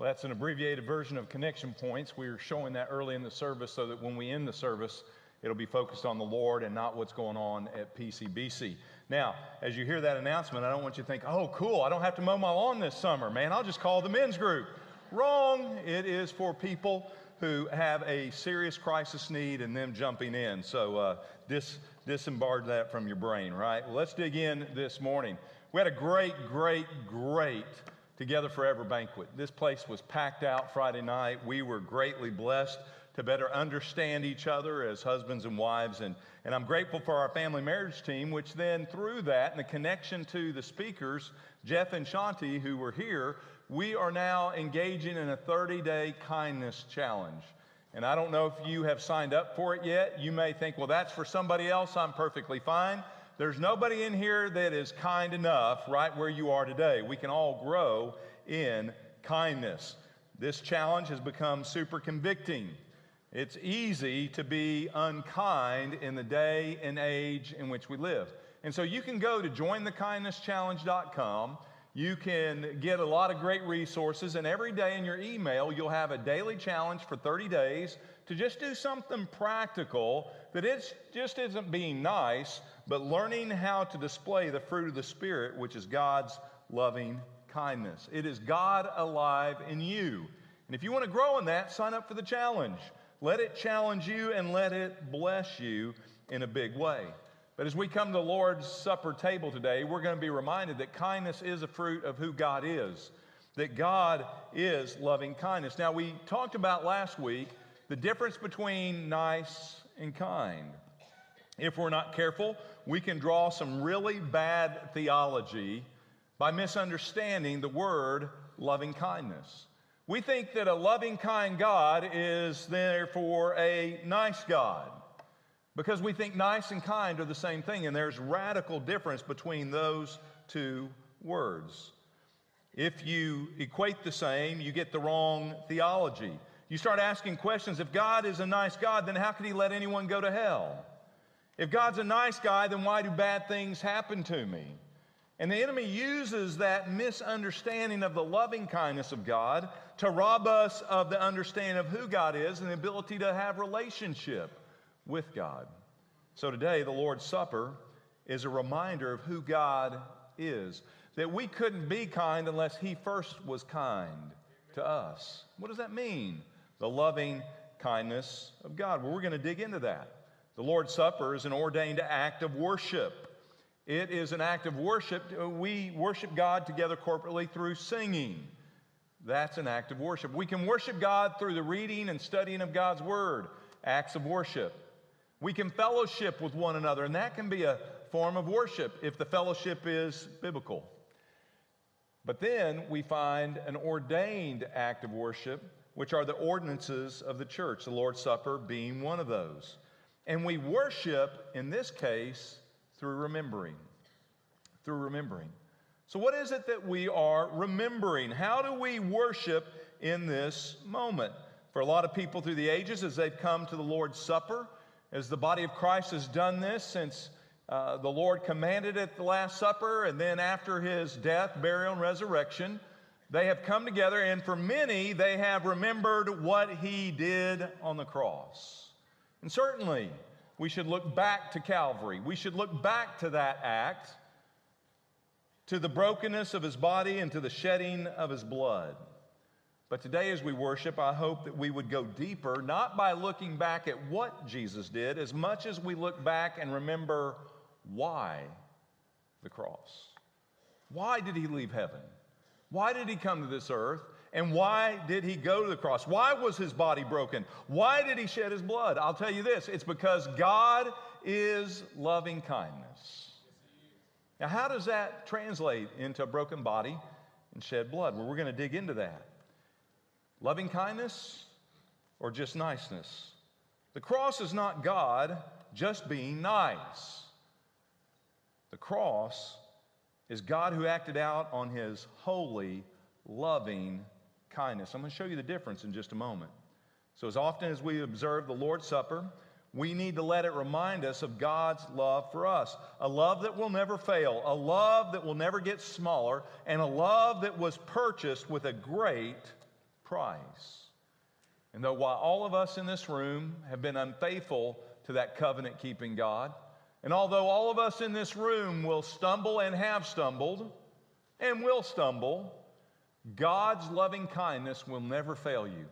Well, that's an abbreviated version of connection points. We're showing that early in the service so that when we end the service, it'll be focused on the Lord and not what's going on at PCBC. Now, as you hear that announcement, I don't want you to think, oh, cool, I don't have to mow my lawn this summer, man. I'll just call the men's group. Wrong. It is for people who have a serious crisis need and them jumping in. So uh, dis- disembark that from your brain, right? Well, let's dig in this morning. We had a great, great, great Together Forever banquet. This place was packed out Friday night. We were greatly blessed to better understand each other as husbands and wives. And, and I'm grateful for our family marriage team, which then, through that and the connection to the speakers, Jeff and Shaunti, who were here, we are now engaging in a 30 day kindness challenge. And I don't know if you have signed up for it yet. You may think, well, that's for somebody else. I'm perfectly fine. There's nobody in here that is kind enough right where you are today. We can all grow in kindness. This challenge has become super convicting. It's easy to be unkind in the day and age in which we live. And so you can go to jointhekindnesschallenge.com. You can get a lot of great resources, and every day in your email, you'll have a daily challenge for 30 days to just do something practical that it just isn't being nice, but learning how to display the fruit of the Spirit, which is God's loving kindness. It is God alive in you. And if you want to grow in that, sign up for the challenge. Let it challenge you and let it bless you in a big way. But as we come to the Lord's Supper table today, we're going to be reminded that kindness is a fruit of who God is, that God is loving kindness. Now, we talked about last week the difference between nice and kind. If we're not careful, we can draw some really bad theology by misunderstanding the word loving kindness. We think that a loving, kind God is therefore a nice God because we think nice and kind are the same thing, and there's radical difference between those two words. If you equate the same, you get the wrong theology. You start asking questions if God is a nice God, then how could He let anyone go to hell? If God's a nice guy, then why do bad things happen to me? And the enemy uses that misunderstanding of the loving kindness of God to rob us of the understanding of who God is and the ability to have relationship with God. So today, the Lord's Supper is a reminder of who God is. That we couldn't be kind unless He first was kind to us. What does that mean? The loving kindness of God. Well, we're going to dig into that. The Lord's Supper is an ordained act of worship. It is an act of worship. We worship God together corporately through singing. That's an act of worship. We can worship God through the reading and studying of God's Word, acts of worship. We can fellowship with one another, and that can be a form of worship if the fellowship is biblical. But then we find an ordained act of worship, which are the ordinances of the church, the Lord's Supper being one of those. And we worship, in this case, through remembering. Through remembering. So, what is it that we are remembering? How do we worship in this moment? For a lot of people through the ages, as they've come to the Lord's Supper, as the body of Christ has done this since uh, the Lord commanded at the Last Supper, and then after his death, burial, and resurrection, they have come together, and for many, they have remembered what he did on the cross. And certainly, we should look back to Calvary. We should look back to that act, to the brokenness of his body and to the shedding of his blood. But today, as we worship, I hope that we would go deeper, not by looking back at what Jesus did, as much as we look back and remember why the cross. Why did he leave heaven? Why did he come to this earth? And why did he go to the cross? Why was his body broken? Why did he shed his blood? I'll tell you this it's because God is loving kindness. Now, how does that translate into a broken body and shed blood? Well, we're going to dig into that. Loving kindness or just niceness? The cross is not God just being nice. The cross is God who acted out on his holy, loving kindness. I'm going to show you the difference in just a moment. So, as often as we observe the Lord's Supper, we need to let it remind us of God's love for us. A love that will never fail, a love that will never get smaller, and a love that was purchased with a great price. And though while all of us in this room have been unfaithful to that covenant keeping God, and although all of us in this room will stumble and have stumbled and will stumble, God's loving kindness will never fail you.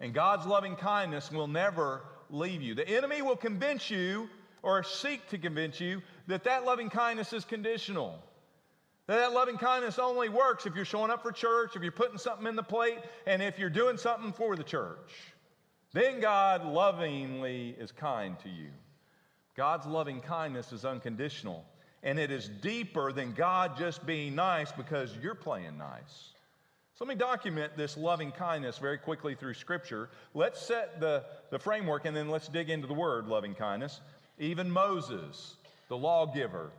And God's loving kindness will never leave you. The enemy will convince you or seek to convince you that that loving kindness is conditional. That, that loving kindness only works if you're showing up for church, if you're putting something in the plate, and if you're doing something for the church. Then God lovingly is kind to you. God's loving kindness is unconditional, and it is deeper than God just being nice because you're playing nice. So let me document this loving kindness very quickly through Scripture. Let's set the, the framework and then let's dig into the word loving kindness. Even Moses, the lawgiver,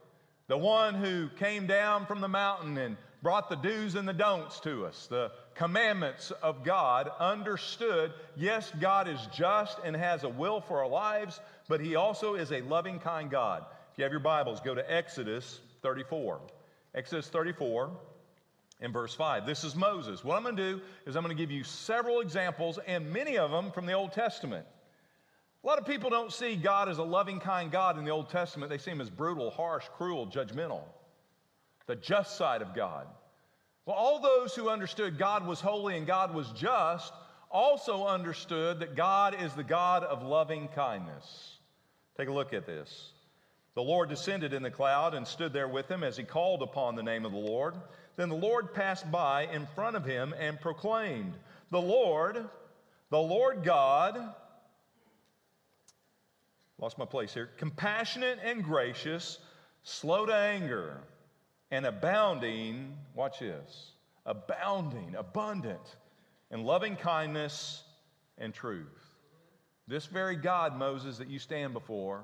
the one who came down from the mountain and brought the do's and the don'ts to us, the commandments of God, understood yes, God is just and has a will for our lives, but He also is a loving, kind God. If you have your Bibles, go to Exodus 34. Exodus 34 in verse 5. This is Moses. What I'm going to do is I'm going to give you several examples, and many of them from the Old Testament. A lot of people don't see God as a loving, kind God in the Old Testament. They see him as brutal, harsh, cruel, judgmental, the just side of God. Well, all those who understood God was holy and God was just also understood that God is the God of loving kindness. Take a look at this. The Lord descended in the cloud and stood there with him as he called upon the name of the Lord. Then the Lord passed by in front of him and proclaimed, The Lord, the Lord God, lost my place here, compassionate and gracious, slow to anger, and abounding, watch this, abounding, abundant in loving kindness and truth. This very God, Moses, that you stand before,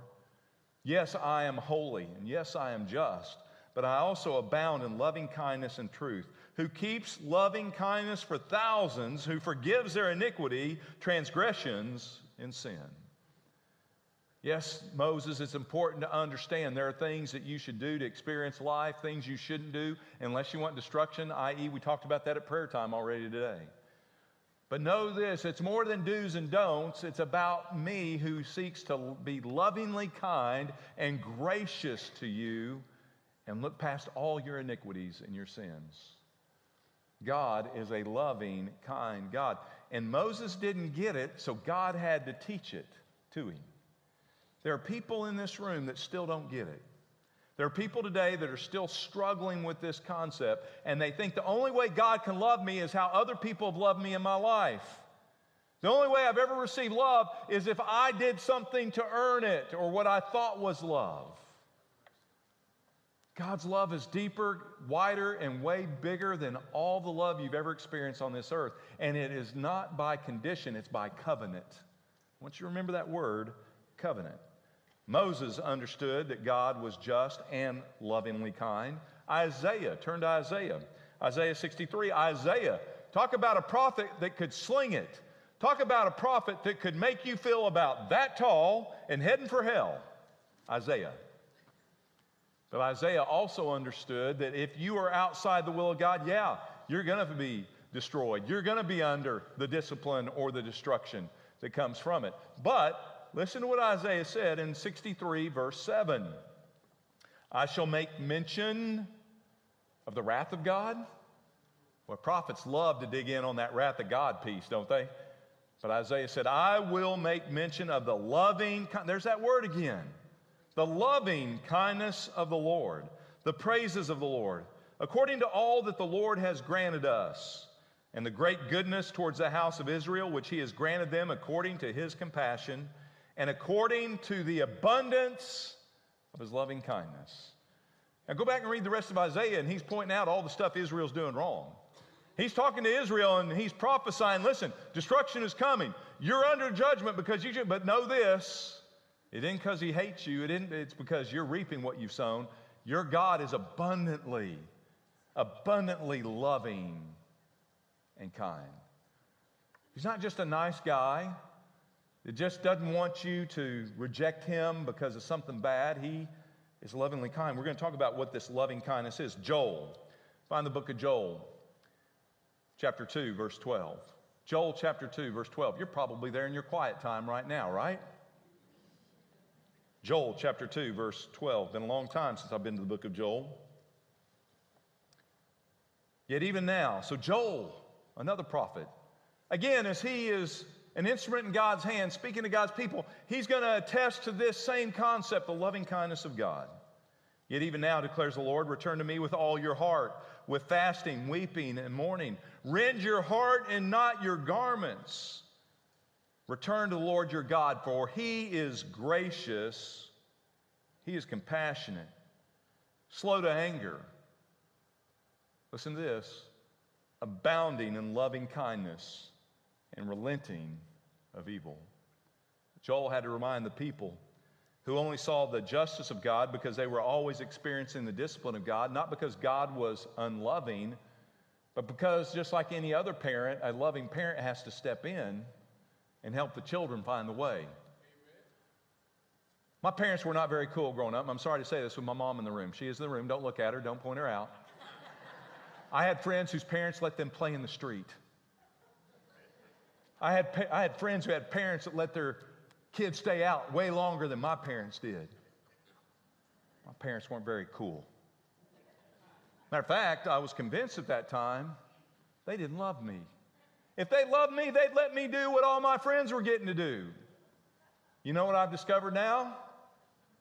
yes, I am holy, and yes, I am just but I also abound in loving kindness and truth, who keeps loving kindness for thousands, who forgives their iniquity, transgressions, and sin. Yes, Moses, it's important to understand there are things that you should do to experience life, things you shouldn't do unless you want destruction, i.e., we talked about that at prayer time already today. But know this it's more than do's and don'ts. It's about me who seeks to be lovingly kind and gracious to you and look past all your iniquities and your sins. God is a loving, kind God. And Moses didn't get it, so God had to teach it to him. There are people in this room that still don't get it. There are people today that are still struggling with this concept, and they think the only way God can love me is how other people have loved me in my life. The only way I've ever received love is if I did something to earn it or what I thought was love. God's love is deeper, wider, and way bigger than all the love you've ever experienced on this earth. And it is not by condition, it's by covenant. I want you to remember that word, covenant. Moses understood that God was just and lovingly kind. Isaiah, turn to Isaiah. Isaiah 63, Isaiah, talk about a prophet that could sling it. Talk about a prophet that could make you feel about that tall and heading for hell. Isaiah. But Isaiah also understood that if you are outside the will of God, yeah, you're going to be destroyed. You're going to be under the discipline or the destruction that comes from it. But listen to what Isaiah said in 63, verse 7 I shall make mention of the wrath of God. Well, prophets love to dig in on that wrath of God piece, don't they? But Isaiah said, I will make mention of the loving, there's that word again the loving kindness of the Lord, the praises of the Lord, according to all that the Lord has granted us, and the great goodness towards the house of Israel, which he has granted them according to his compassion, and according to the abundance of his loving kindness. Now go back and read the rest of Isaiah, and he's pointing out all the stuff Israel's doing wrong. He's talking to Israel and he's prophesying, listen, destruction is coming. You're under judgment because you should, but know this it isn't because he hates you, it isn't, it's because you're reaping what you've sown. Your God is abundantly, abundantly loving and kind. He's not just a nice guy that just doesn't want you to reject him because of something bad. He is lovingly kind. We're going to talk about what this loving kindness is. Joel. Find the book of Joel, chapter 2, verse 12. Joel chapter 2, verse 12. You're probably there in your quiet time right now, right? Joel chapter 2, verse 12. Been a long time since I've been to the book of Joel. Yet even now, so Joel, another prophet, again, as he is an instrument in God's hand, speaking to God's people, he's going to attest to this same concept, the loving kindness of God. Yet even now, declares the Lord, return to me with all your heart, with fasting, weeping, and mourning. Rend your heart and not your garments. Return to the Lord your God, for he is gracious, he is compassionate, slow to anger. Listen to this abounding in loving kindness and relenting of evil. Joel had to remind the people who only saw the justice of God because they were always experiencing the discipline of God, not because God was unloving, but because just like any other parent, a loving parent has to step in and help the children find the way. My parents were not very cool growing up. I'm sorry to say this with my mom in the room. She is in the room. Don't look at her, don't point her out. I had friends whose parents let them play in the street. I had, I had friends who had parents that let their kids stay out way longer than my parents did. My parents weren't very cool. Matter of fact, I was convinced at that time they didn't love me. If they loved me, they'd let me do what all my friends were getting to do. You know what I've discovered now?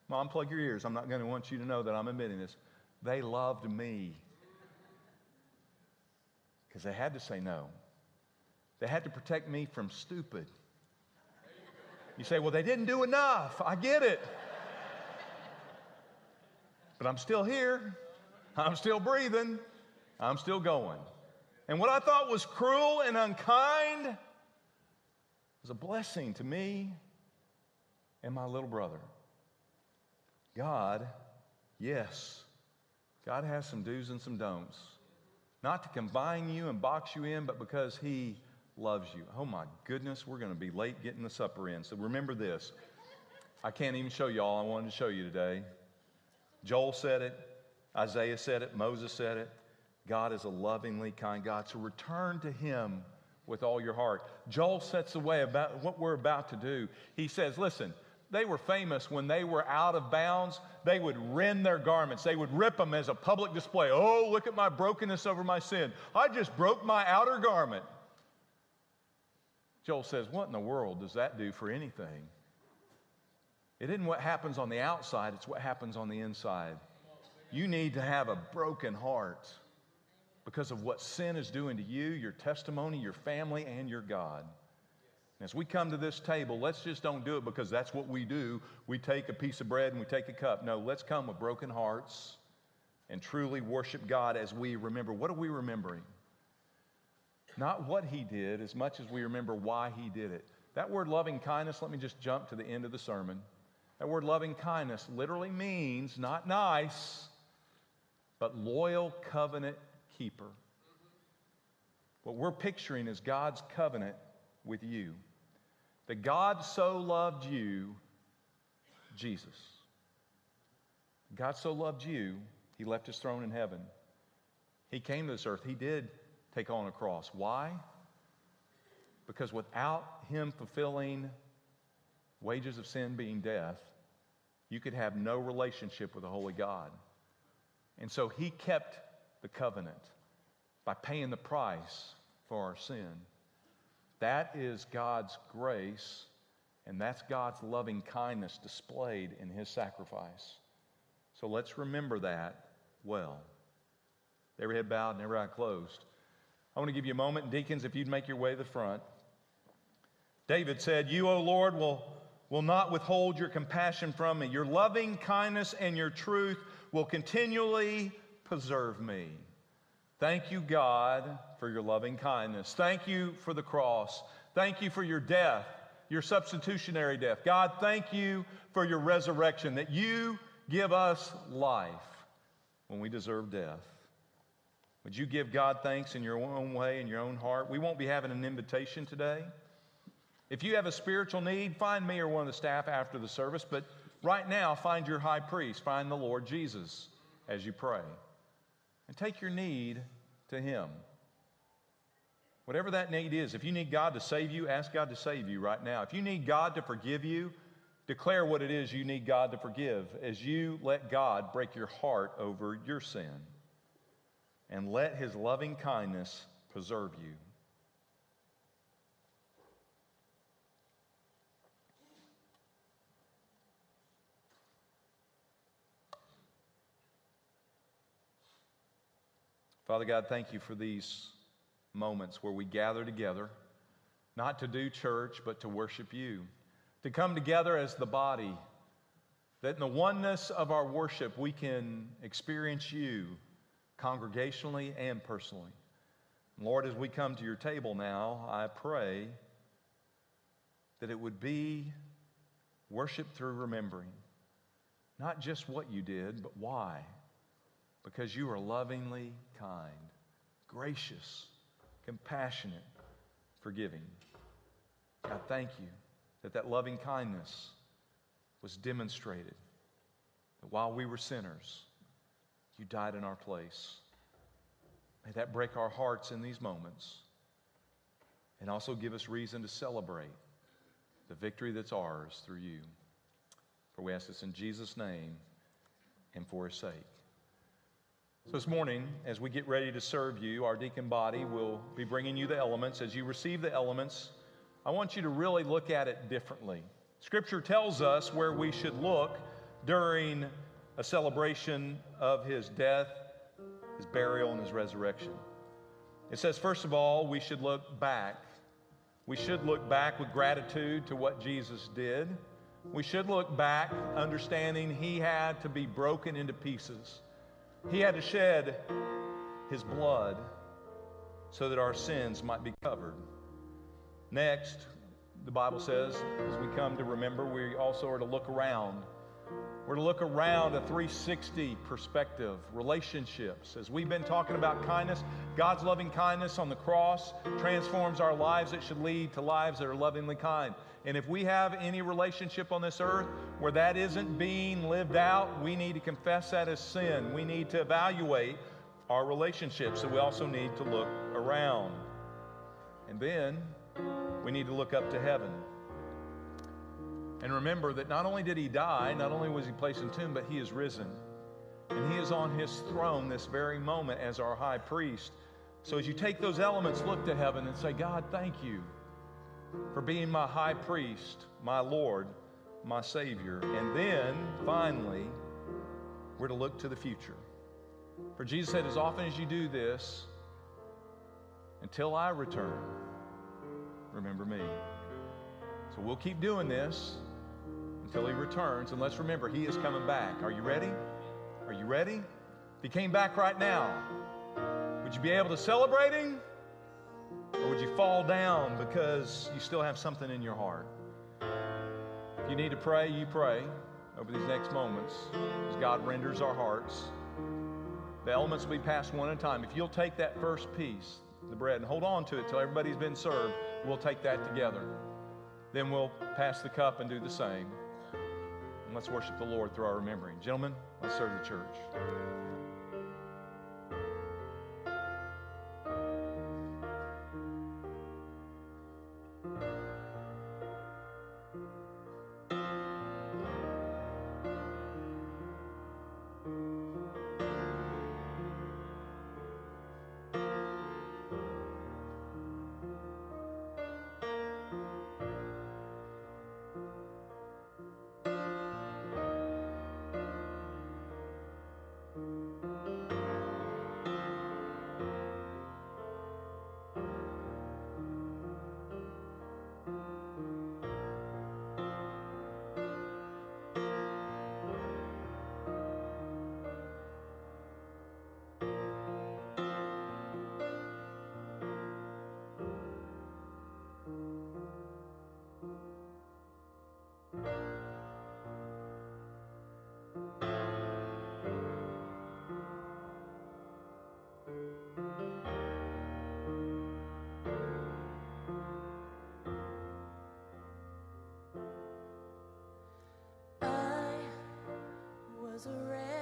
Mom, plug your ears. I'm not going to want you to know that I'm admitting this. They loved me because they had to say no. They had to protect me from stupid. You say, well, they didn't do enough. I get it. But I'm still here. I'm still breathing. I'm still going. And what I thought was cruel and unkind was a blessing to me and my little brother. God, yes, God has some do's and some don'ts. Not to combine you and box you in, but because He loves you. Oh my goodness, we're going to be late getting the supper in. So remember this. I can't even show you all I wanted to show you today. Joel said it, Isaiah said it, Moses said it. God is a lovingly kind God. So return to Him with all your heart. Joel sets the way about what we're about to do. He says, Listen, they were famous when they were out of bounds. They would rend their garments, they would rip them as a public display. Oh, look at my brokenness over my sin. I just broke my outer garment. Joel says, What in the world does that do for anything? It isn't what happens on the outside, it's what happens on the inside. You need to have a broken heart because of what sin is doing to you, your testimony, your family, and your God. As we come to this table, let's just don't do it because that's what we do. We take a piece of bread and we take a cup. No, let's come with broken hearts and truly worship God as we remember. What are we remembering? Not what he did as much as we remember why he did it. That word loving kindness, let me just jump to the end of the sermon. That word loving kindness literally means not nice, but loyal covenant keeper. What we're picturing is God's covenant with you. That God so loved you, Jesus. God so loved you, he left his throne in heaven. He came to this earth. He did take on a cross. Why? Because without him fulfilling wages of sin being death, you could have no relationship with the Holy God. And so he kept the covenant by paying the price for our sin. That is God's grace, and that's God's loving kindness displayed in his sacrifice. So let's remember that well. Every head bowed and every eye closed. I want to give you a moment, deacons, if you'd make your way to the front. David said, You, O Lord, will, will not withhold your compassion from me. Your loving kindness and your truth will continually preserve me. Thank you, God, for your loving kindness. Thank you for the cross. Thank you for your death, your substitutionary death. God, thank you for your resurrection, that you give us life when we deserve death. Would you give God thanks in your own way, in your own heart? We won't be having an invitation today. If you have a spiritual need, find me or one of the staff after the service. But right now, find your high priest, find the Lord Jesus as you pray. And take your need to Him. Whatever that need is, if you need God to save you, ask God to save you right now. If you need God to forgive you, declare what it is you need God to forgive as you let God break your heart over your sin. And let his loving kindness preserve you. Father God, thank you for these moments where we gather together, not to do church, but to worship you, to come together as the body, that in the oneness of our worship we can experience you congregationally and personally. Lord, as we come to your table now, I pray that it would be worship through remembering, not just what you did, but why because you are lovingly kind, gracious, compassionate, forgiving. God, thank you that that loving kindness was demonstrated. That while we were sinners, you died in our place. May that break our hearts in these moments and also give us reason to celebrate the victory that's ours through you. For we ask this in Jesus' name and for his sake. So, this morning, as we get ready to serve you, our deacon body will be bringing you the elements. As you receive the elements, I want you to really look at it differently. Scripture tells us where we should look during a celebration of his death, his burial, and his resurrection. It says, first of all, we should look back. We should look back with gratitude to what Jesus did. We should look back understanding he had to be broken into pieces. He had to shed his blood so that our sins might be covered. Next, the Bible says, as we come to remember, we also are to look around. We're to look around a 360 perspective, relationships. As we've been talking about kindness, God's loving kindness on the cross transforms our lives. It should lead to lives that are lovingly kind. And if we have any relationship on this earth where that isn't being lived out, we need to confess that as sin. We need to evaluate our relationships. So we also need to look around. And then we need to look up to heaven. And remember that not only did he die, not only was he placed in tomb, but he is risen. And he is on his throne this very moment as our high priest. So as you take those elements, look to heaven and say, God, thank you for being my high priest, my Lord, my Savior. And then, finally, we're to look to the future. For Jesus said, as often as you do this, until I return, remember me. So we'll keep doing this until he returns. And let's remember, he is coming back. Are you ready? Are you ready? If he came back right now, would you be able to celebrate him? Or would you fall down because you still have something in your heart? If you need to pray, you pray over these next moments as God renders our hearts. The elements will be passed one at a time. If you'll take that first piece, the bread, and hold on to it till everybody's been served, we'll take that together. Then we'll pass the cup and do the same. Let's worship the Lord through our remembering. Gentlemen, let's serve the church. surrender.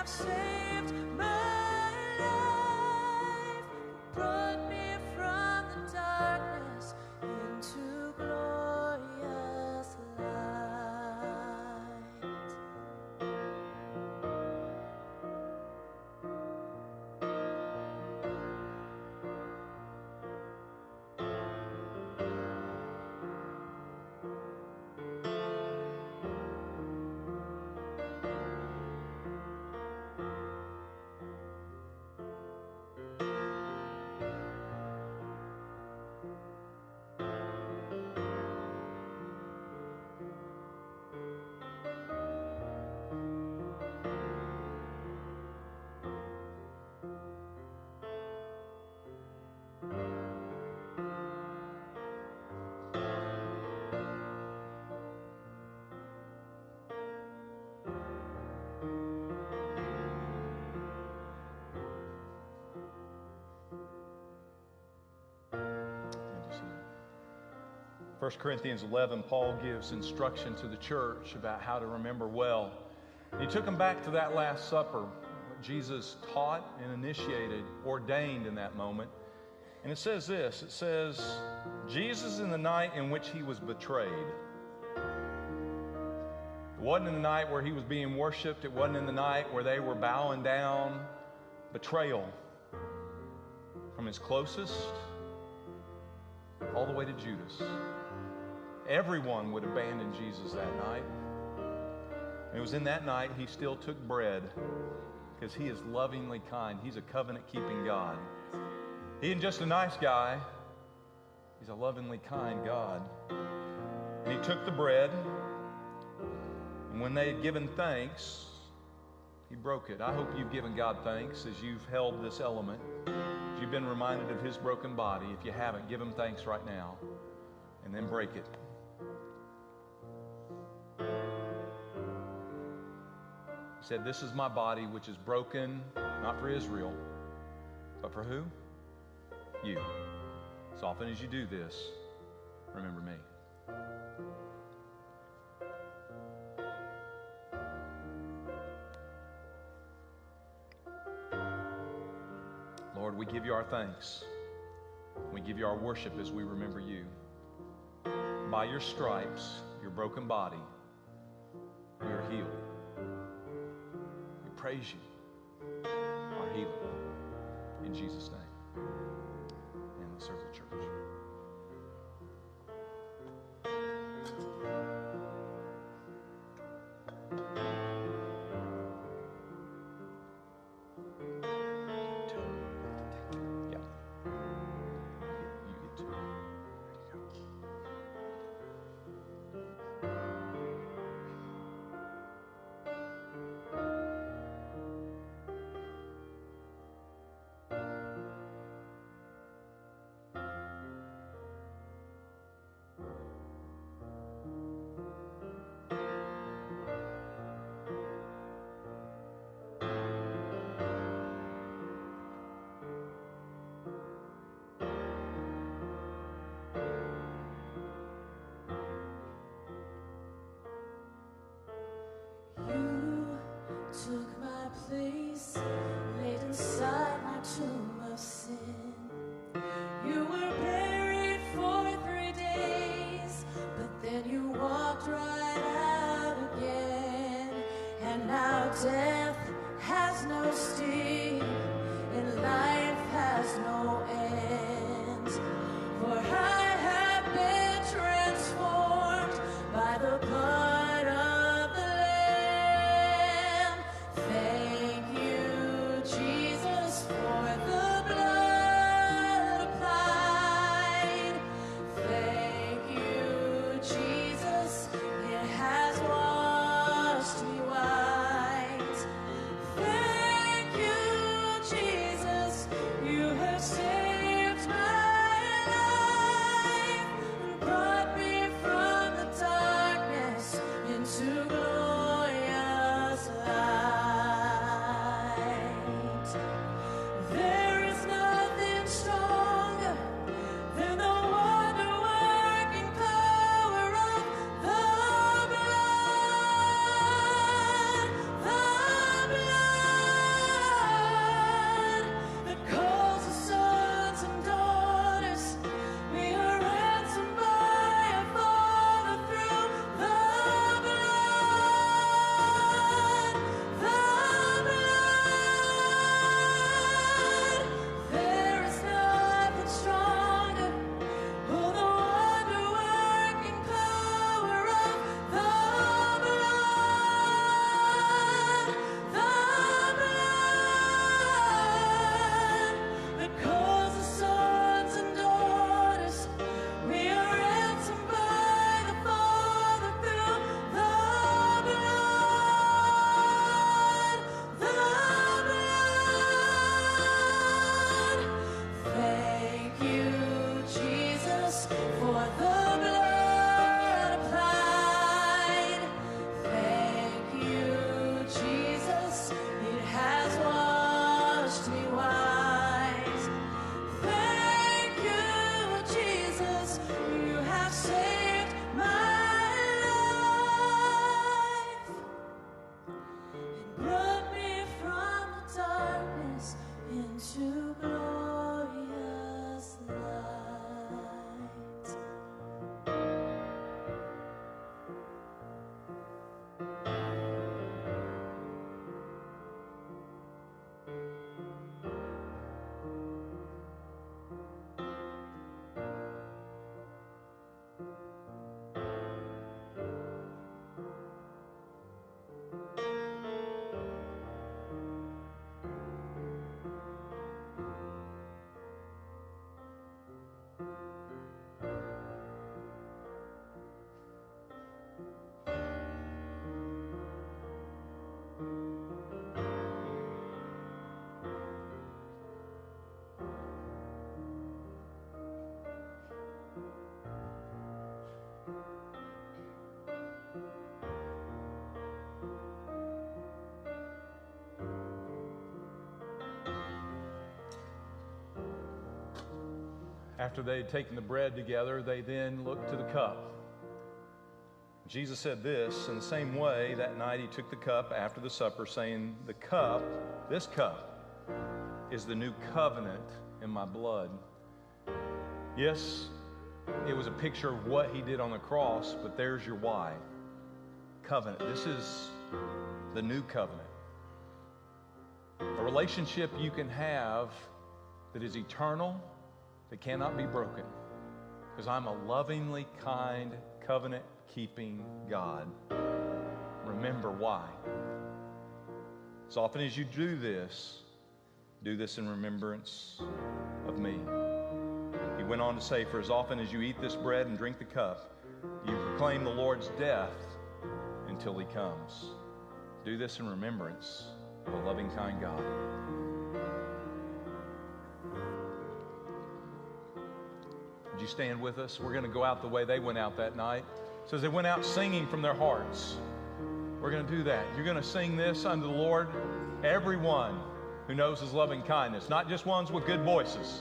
Have saved my 1 Corinthians 11, Paul gives instruction to the church about how to remember well. He took them back to that Last Supper, what Jesus taught and initiated, ordained in that moment. And it says this it says, Jesus in the night in which he was betrayed. It wasn't in the night where he was being worshiped, it wasn't in the night where they were bowing down. Betrayal from his closest all the way to Judas. Everyone would abandon Jesus that night. And it was in that night he still took bread because he is lovingly kind. He's a covenant keeping God. He ain't just a nice guy, he's a lovingly kind God. And he took the bread, and when they had given thanks, he broke it. I hope you've given God thanks as you've held this element. You've been reminded of his broken body. If you haven't, give him thanks right now and then break it. Said, This is my body, which is broken, not for Israel, but for who? You. As often as you do this, remember me. Lord, we give you our thanks. We give you our worship as we remember you. By your stripes, your broken body, we are healed. Praise you, our healer. In Jesus' name. And the church. Yeah. place laid inside my tomb of sin. You were buried for three days, but then you walked right out again. And now death has no sting, and life has no end. For I have been transformed by the blood. After they had taken the bread together, they then looked to the cup. Jesus said this in the same way that night he took the cup after the supper, saying, The cup, this cup, is the new covenant in my blood. Yes, it was a picture of what he did on the cross, but there's your why. Covenant. This is the new covenant. A relationship you can have that is eternal, that cannot be broken. Because I'm a lovingly kind, covenant keeping God. Remember why. As often as you do this, do this in remembrance of me. He went on to say, For as often as you eat this bread and drink the cup, you proclaim the Lord's death until he comes. Do this in remembrance of a loving, kind God. Would you stand with us? We're going to go out the way they went out that night. So as they went out singing from their hearts, we're going to do that. You're going to sing this unto the Lord, everyone who knows his loving kindness, not just ones with good voices,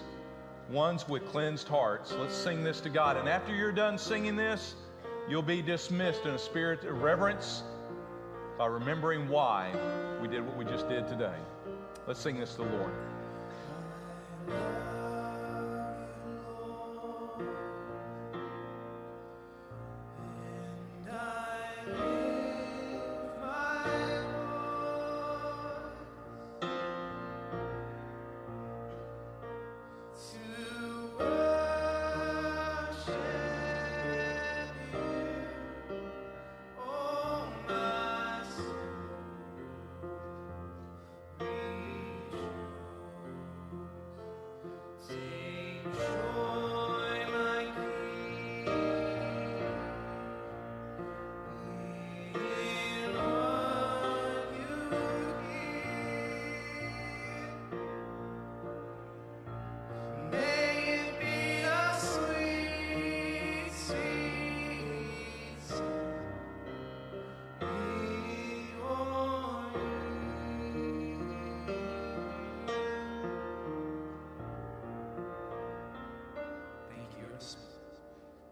ones with cleansed hearts. Let's sing this to God. And after you're done singing this, you'll be dismissed in a spirit of reverence by remembering why we did what we just did today. Let's sing this to the Lord.